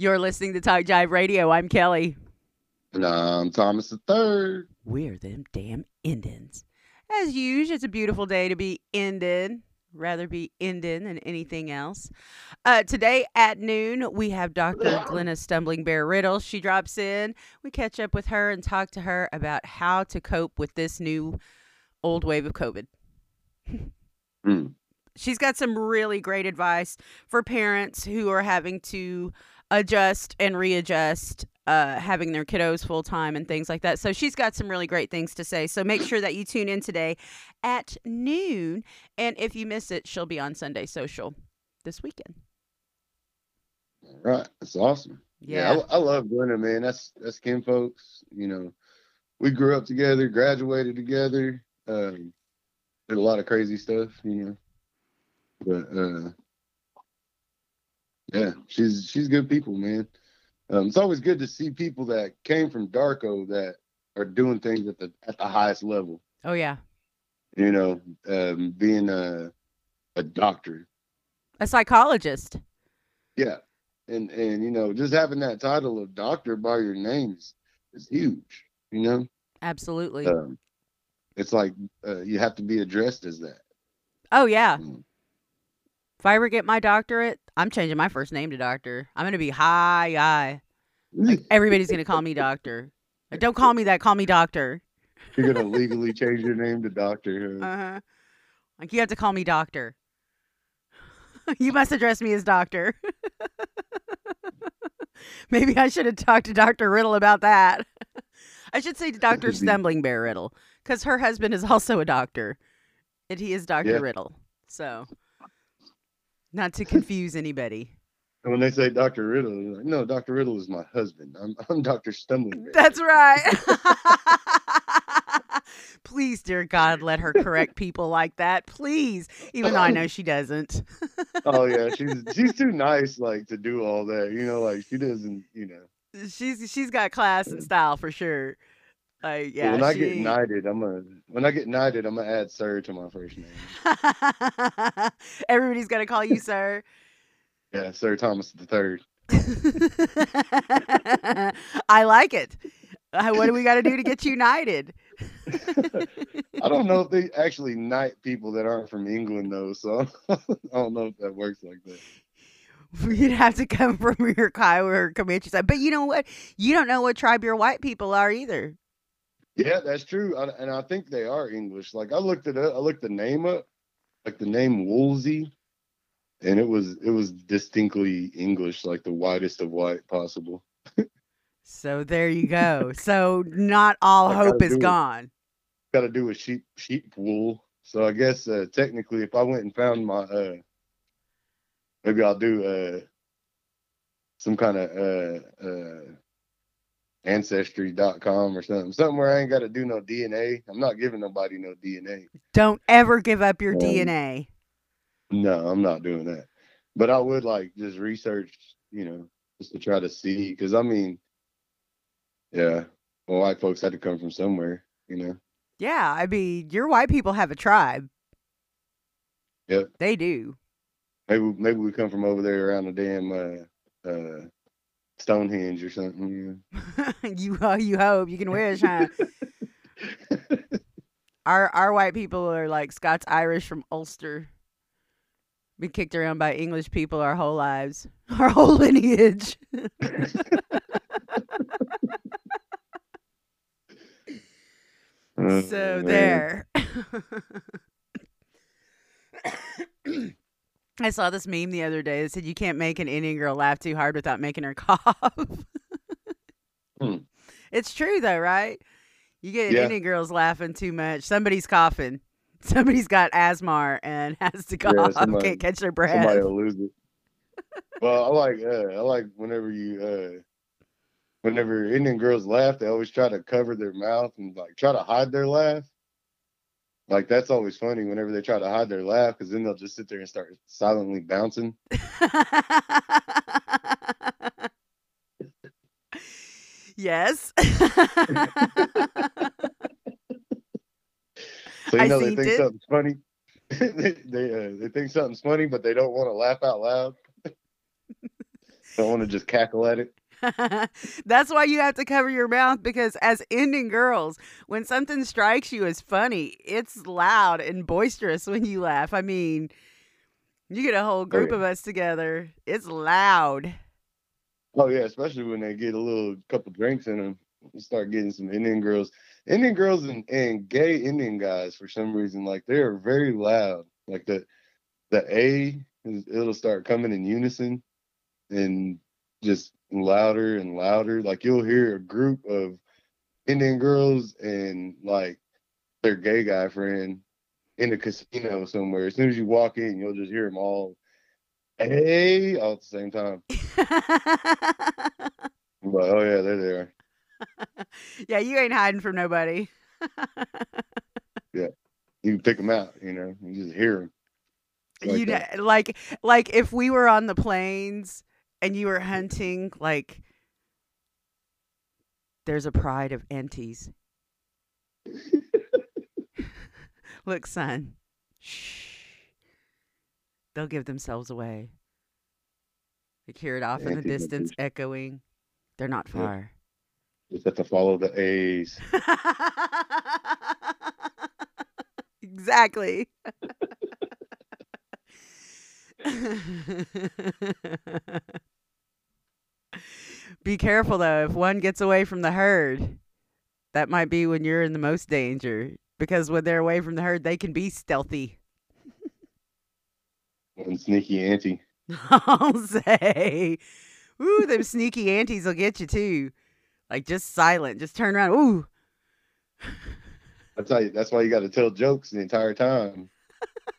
You're listening to Talk Jive Radio. I'm Kelly. And I'm Thomas the Third. We're them damn Indians. As usual, it's a beautiful day to be Indian. Rather be Indian than anything else. Uh, today at noon, we have Dr. Glenna Stumbling Bear Riddle. She drops in. We catch up with her and talk to her about how to cope with this new old wave of COVID. Mm. She's got some really great advice for parents who are having to adjust and readjust uh, having their kiddos full time and things like that. So she's got some really great things to say. So make sure that you tune in today at noon. And if you miss it, she'll be on Sunday Social this weekend. All right. That's awesome. Yeah. I, I love Glenna, man. That's that's Kim folks. You know, we grew up together, graduated together, um, did a lot of crazy stuff, you know. But uh yeah, she's she's good people, man. Um, it's always good to see people that came from Darko that are doing things at the at the highest level. Oh, yeah. You know, um, being a a doctor, A psychologist. yeah, and and you know, just having that title of doctor by your name is, is huge. You know, Absolutely. um, it's like uh, you have to be addressed as that. oh, yeah. Mm. If I ever get my doctorate, I'm changing my first name to doctor. I'm going to be high, high. Like, everybody's going to call me doctor. Like, Don't call me that. Call me doctor. You're gonna legally change your name to doctor. huh? Uh-huh. Like you have to call me doctor. you must address me as doctor. Maybe I should have talked to Dr. Riddle about that. I should say Dr. Stumbling Bear Riddle because her husband is also a doctor and he is Dr. Yeah. Riddle. So, not to confuse anybody. And when they say Doctor Riddle, you're like, no, Doctor Riddle is my husband. I'm I'm Doctor Stumbling. That's right. Please, dear God, let her correct people like that. Please, even though I know she doesn't. oh yeah, she's she's too nice like to do all that. You know, like she doesn't. You know. she's she's got class and style for sure. Yeah, when I she... get knighted, I'm gonna when I get knighted, I'm gonna add Sir to my first name. Everybody's gonna call you sir. Yeah, Sir Thomas the Third. I like it. Uh, What do we got to do to get you united? I don't know if they actually knight people that aren't from England though, so I don't know if that works like that. You'd have to come from your Kiowa or Comanche side. But you know what? You don't know what tribe your white people are either. Yeah, that's true, I, and I think they are English. Like I looked it up, I looked the name up, like the name Woolsey, and it was it was distinctly English, like the whitest of white possible. So there you go. So not all I hope is gone. Got to do with sheep sheep wool. So I guess uh, technically, if I went and found my, uh, maybe I'll do uh, some kind of uh, uh, ancestry.com or something, something where I ain't got to do no DNA. I'm not giving nobody no DNA. Don't ever give up your Um, DNA. No, I'm not doing that. But I would like just research, you know, just to try to see. Because I mean, yeah, well, white folks had to come from somewhere, you know. Yeah, I mean, your white people have a tribe. Yep. They do. Maybe maybe we come from over there around the damn uh, uh, Stonehenge or something. You you uh, you hope you can wish, huh? our our white people are like Scots Irish from Ulster. Been kicked around by English people our whole lives, our whole lineage. Oh, so there. I saw this meme the other day that said you can't make an Indian girl laugh too hard without making her cough. Hmm. It's true though, right? You get Yeah. Indian girls laughing too much. Somebody's coughing. Somebody's got asthma and has to Yeah, cough. somebody- Can't catch their breath. Somebody will lose it. well, I like uh, I like whenever you uh, whenever Indian girls laugh, they always try to cover their mouth and like try to hide their laugh. Like that's always funny whenever they try to hide their laugh because then they'll just sit there and start silently bouncing. yes. So you know they think it. something's funny. they they, uh, they think something's funny, but they don't want to laugh out loud. Don't want to just cackle at it. That's why you have to cover your mouth because, as Indian girls, when something strikes you as funny, it's loud and boisterous when you laugh. I mean, you get a whole oh, group yeah. of us together, it's loud. Oh yeah, especially when they get a little couple drinks in them. You start getting some Indian girls, Indian girls and, and gay Indian guys for some reason like they are very loud. Like the the A is, it'll start coming in unison and just louder and louder. Like you'll hear a group of Indian girls and like their gay guy friend in a casino somewhere. As soon as you walk in, you'll just hear them all hey all at the same time. But oh yeah, there they are. there. yeah, you ain't hiding from nobody. Yeah, you can pick them out. You know, you just hear them. Like you know, that. like like if we were on the plains and you were hunting, like there's a pride of antes. Look, son. Shh. They'll give themselves away. You hear it off in the distance echoing. They're not far. Just have to follow the A's. exactly. be careful though. If one gets away from the herd, that might be when you're in the most danger. Because when they're away from the herd, they can be stealthy. One sneaky auntie. I'll say, ooh, them sneaky aunties will get you too. Like just silent, just turn around. Ooh, That's how. You, that's why you got to tell jokes the entire time,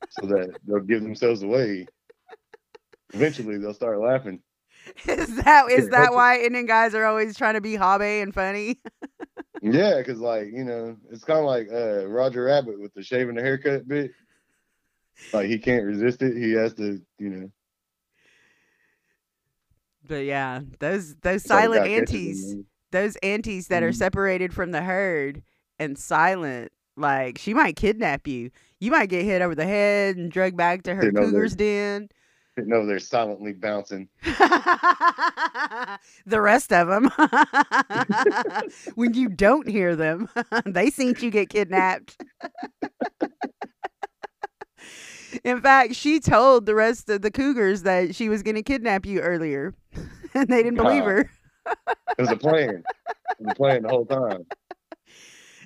so that they'll give themselves away. Eventually, they'll start laughing. is that is that why Indian guys are always trying to be hobby and funny? Yeah, because like you know, it's kind of like uh, Roger Rabbit with the shaving the haircut bit. Like he can't resist it. He has to, you know. But yeah, those those silent aunties, those aunties that are Mhm. separated from the herd and silent, like she might kidnap you. You might get hit over the head and dragged back to her Sitting over there. cougar's den. Sitting over there silently bouncing. the rest of them, when you don't hear them, they seen you get kidnapped. In fact, she told the rest of the cougars that she was going to kidnap you earlier, and they didn't believe her. It was a plan. it was a plan the whole time.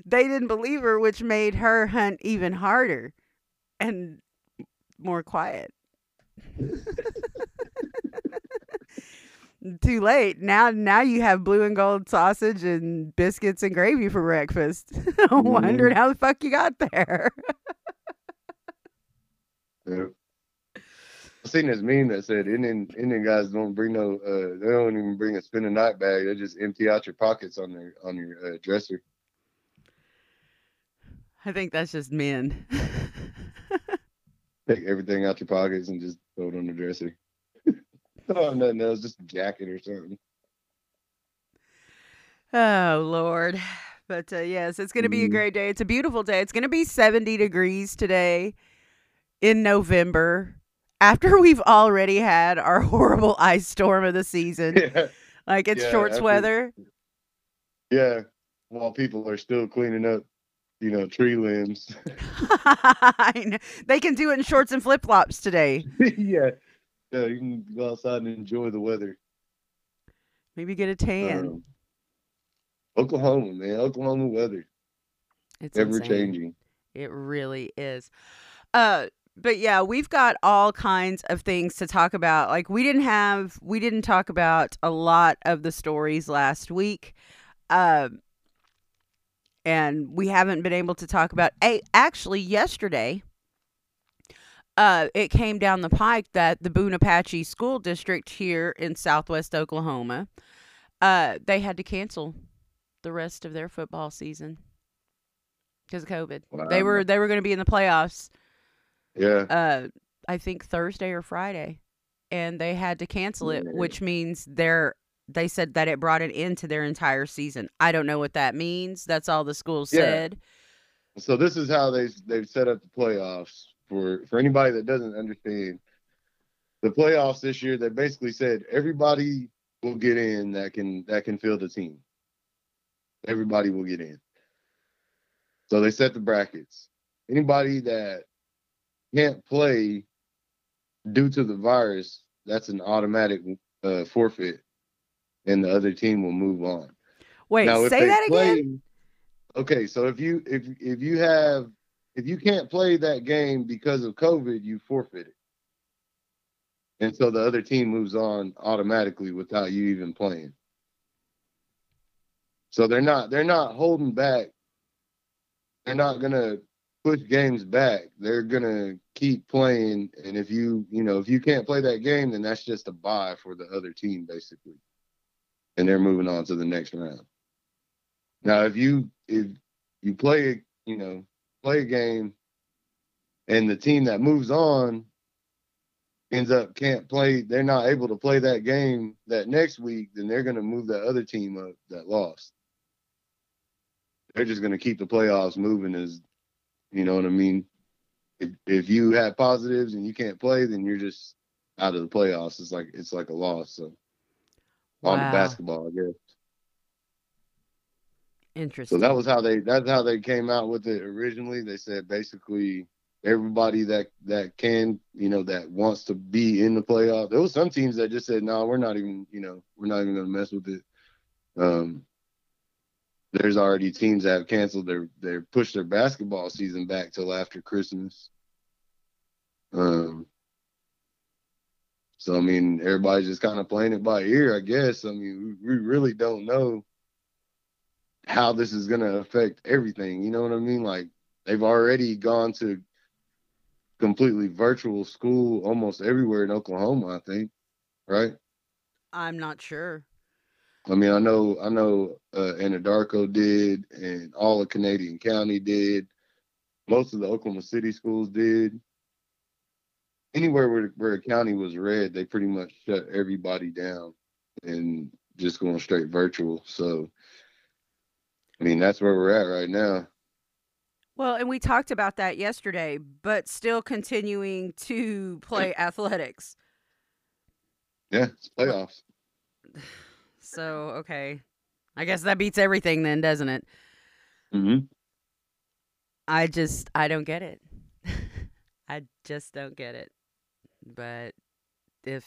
They didn't believe her, which made her hunt even harder and more quiet. Too late. Now now you have blue and gold sausage and biscuits and gravy for breakfast. I'm wondering how the fuck you got there. Yeah. I seen this meme that said Indian Indian guys don't bring no uh they don't even bring a spin a night bag. They just empty out your pockets on their on your uh, dresser. I think that's just men. Take everything out your pockets and just throw it on the dresser. oh nothing else, just a jacket or something. Oh Lord. But uh, yes, it's going to be a Mhm. great day. It's a beautiful day. It's going to be 70 degrees today in November. After we've already had our horrible ice storm of the season. yeah. Like it's Yeah, shorts after- weather. Yeah. While people are still cleaning up, you know, tree limbs. Know. they can do it in shorts and flip-flops today. yeah. Yeah, you can go outside and enjoy the weather. Maybe get a tan. Um, Oklahoma, man. Oklahoma weather. it's Ever insane. changing. It really is. Uh but yeah, we've got all kinds of things to talk about. Like we didn't have we didn't talk about a lot of the stories last week. Um and we haven't been able to talk about a actually yesterday uh it came down the pike that the Boone Apache school district here in southwest Oklahoma uh they had to cancel the rest of their football season because of COVID. They were they were going to be in the playoffs Yeah. uh I think Thursday or Friday and they had to cancel it which means they're they said that it brought an end to their entire season. I don't know what that means. That's all the school Yeah. said. So this is how they they've set up the playoffs for for anybody that doesn't understand. The playoffs this year, they basically said everybody will get in that can that can field the team. Everybody will get in. So they set the brackets. Anybody that can't play due to the virus, that's an automatic uh, forfeit, and the other team will move on. Wait, Now, say that play- again. Okay, so if you if if you have if you can't play that game because of COVID, you forfeit it. And so the other team moves on automatically without you even playing. So they're not they're not holding back. They're not gonna push games back. They're gonna keep playing. And if you you know if you can't play that game, then that's just a bye for the other team basically. And they're moving on to the next round. Now, if you if you play, you know, play a game, and the team that moves on ends up can't play, they're not able to play that game that next week, then they're going to move that other team up that lost. They're just going to keep the playoffs moving as, you know what I mean. If if you have positives and you can't play, then you're just out of the playoffs. It's like it's like a loss. So on Wow. the basketball, I guess. Interesting. So that was how they that's how they came out with it originally. They said basically everybody that that can, you know, that wants to be in the playoff. There was some teams that just said, No, we're not even, you know, we're not even gonna mess with it. Um there's already teams that have canceled their their pushed their basketball season back till after Christmas. Um so I mean everybody's just kind of playing it by ear, I guess. I mean we, we really don't know how this is going to affect everything. You know what I mean? Like they've already gone to completely virtual school almost everywhere in Oklahoma, I think. Right? I'm not sure. I mean, I know, I know, uh, Anadarko did, and all of Canadian County did. Most of the Oklahoma City schools did. Anywhere where where a county was red, they pretty much shut everybody down and just going straight virtual. So, I mean, that's where we're at right now. Well, and we talked about that yesterday, but still continuing to play athletics. Yeah, it's playoffs. So, okay. I guess that beats everything then, doesn't it? Mm-hmm. I just I don't get it. I just don't get it. But if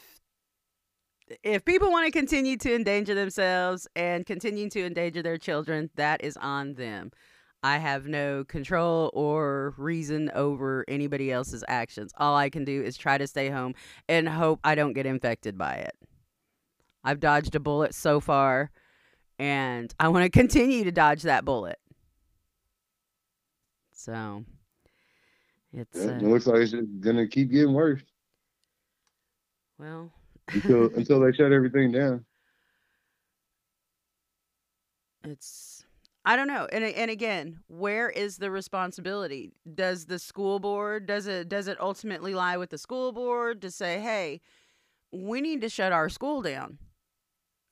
if people want to continue to endanger themselves and continue to endanger their children, that is on them. I have no control or reason over anybody else's actions. All I can do is try to stay home and hope I don't get infected by it. I've dodged a bullet so far, and I want to continue to dodge that bullet. So, it's uh, it looks like it's just gonna keep getting worse well, until until they shut everything down. it's I don't know. And and again, where is the responsibility? Does the school board does it does it ultimately lie with the school board to say, "Hey, we need to shut our school down."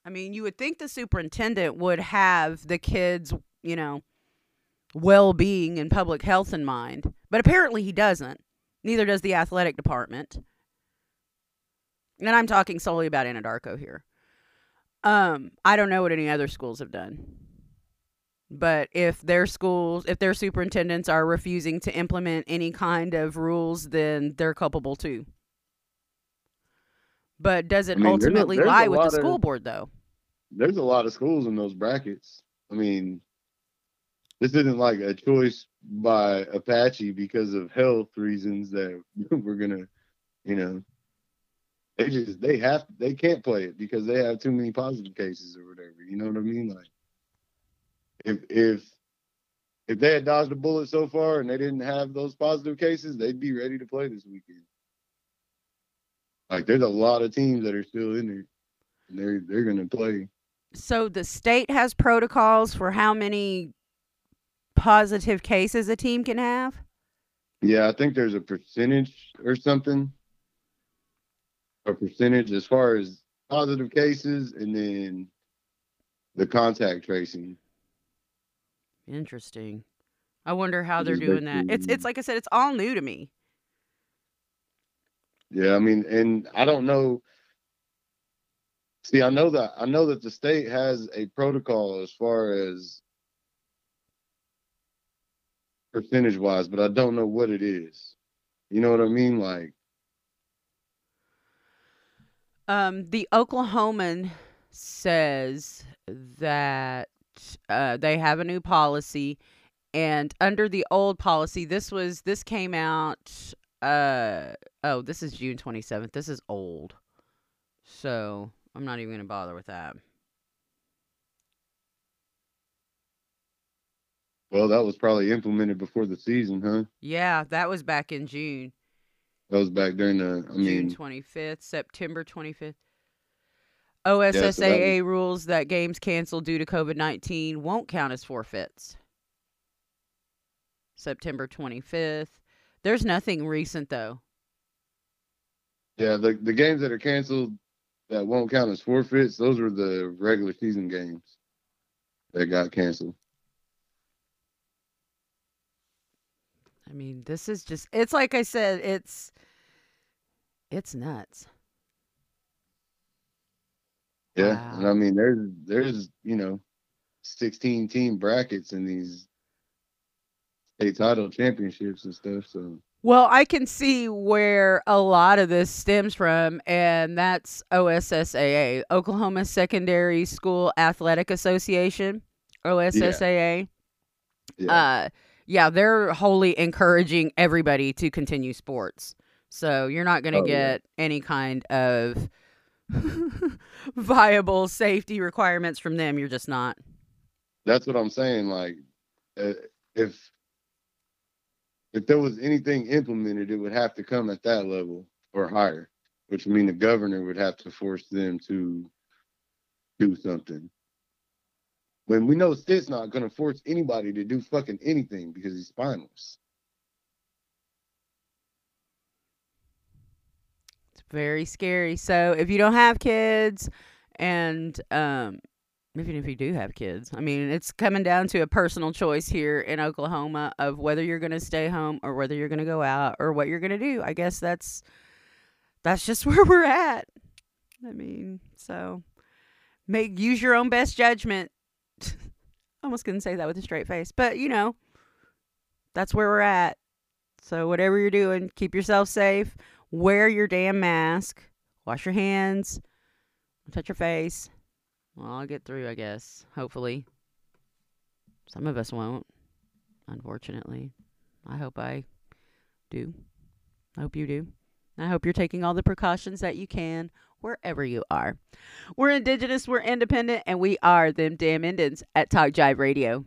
I mean, you would think the superintendent would have the kids, you know, well-being and public health in mind, but apparently he doesn't. Neither does the athletic department. And I'm talking solely about Anadarko here. Um, I don't know what any other schools have done. But if their schools, if their superintendents are refusing to implement any kind of rules, then they're culpable too. But does it I mean, there's a- ultimately there's lie with the lot of- school board though? There's a lot of schools in those brackets. I mean, this isn't like a choice by Apache because of health reasons that we're gonna, you know, they just they have they can't play it because they have too many positive cases or whatever. You know what I mean? Like, if if if they had dodged a bullet so far and they didn't have those positive cases, they'd be ready to play this weekend. Like, there's a lot of teams that are still in there, and they're they're gonna play. So the state has protocols for how many positive cases a team can have? Yeah, I think there's a percentage or something. A percentage as far as positive cases and then the contact tracing. Interesting. I wonder how they're doing that. It's it's like I said, it's all new to me. Yeah, I mean, and I don't know. See, I know that I know that the state has a protocol as far as percentage wise, but I don't know what it is. You know what I mean? Like Um, the Oklahoman says that uh, they have a new policy, and under the old policy, this was this came out. Uh, oh, this is June twenty seventh. This is old, so I'm not even gonna bother with that. Well, that was probably implemented before the season, huh? Yeah, that was back in June. That was back during the. I June twenty fifth, September twenty fifth. so that OSSAA rules that games canceled due to COVID nineteen won't count as forfeits. September twenty fifth. There's nothing recent though. yeah, the the games that are canceled that won't count as forfeits. Those were the regular season games that got canceled. I mean, this is just it's like I said, it's it's nuts. Yeah, and I mean, there's there's you know, 16 team brackets in these state title championships and stuff. So Well, I can see where a lot of this stems from, and that's OSSAA, Oklahoma Secondary School Athletic Association, OSSAA. yeah, uh yeah they're wholly encouraging everybody to continue sports so you're not going to Oh, yeah. get any kind of viable safety requirements from them you're just not that's what I'm saying. Like, uh, if if there was anything implemented, it would have to come at that level or higher, which would mean the governor would have to force them to do something. When we know Stitt's not going to force anybody to do fucking anything because he's spineless. it's very scary. So if you don't have kids and um even if you do have kids i mean it's coming down to a personal choice here in oklahoma of whether you're going to stay home or whether you're going to go out or what you're going to do. I guess that's that's just where we're at. I mean so make use your own best judgment almost couldn't say that with a straight face but you know that's where we're at. So whatever you're doing keep yourself safe wear your damn mask wash your hands touch your face. Well i'll get through i guess hopefully. Some of us won't unfortunately. I hope i do. I hope you do. I hope you're taking all the precautions that you can wherever you are. We're indigenous we're independent and we are them damn indians at talk jive radio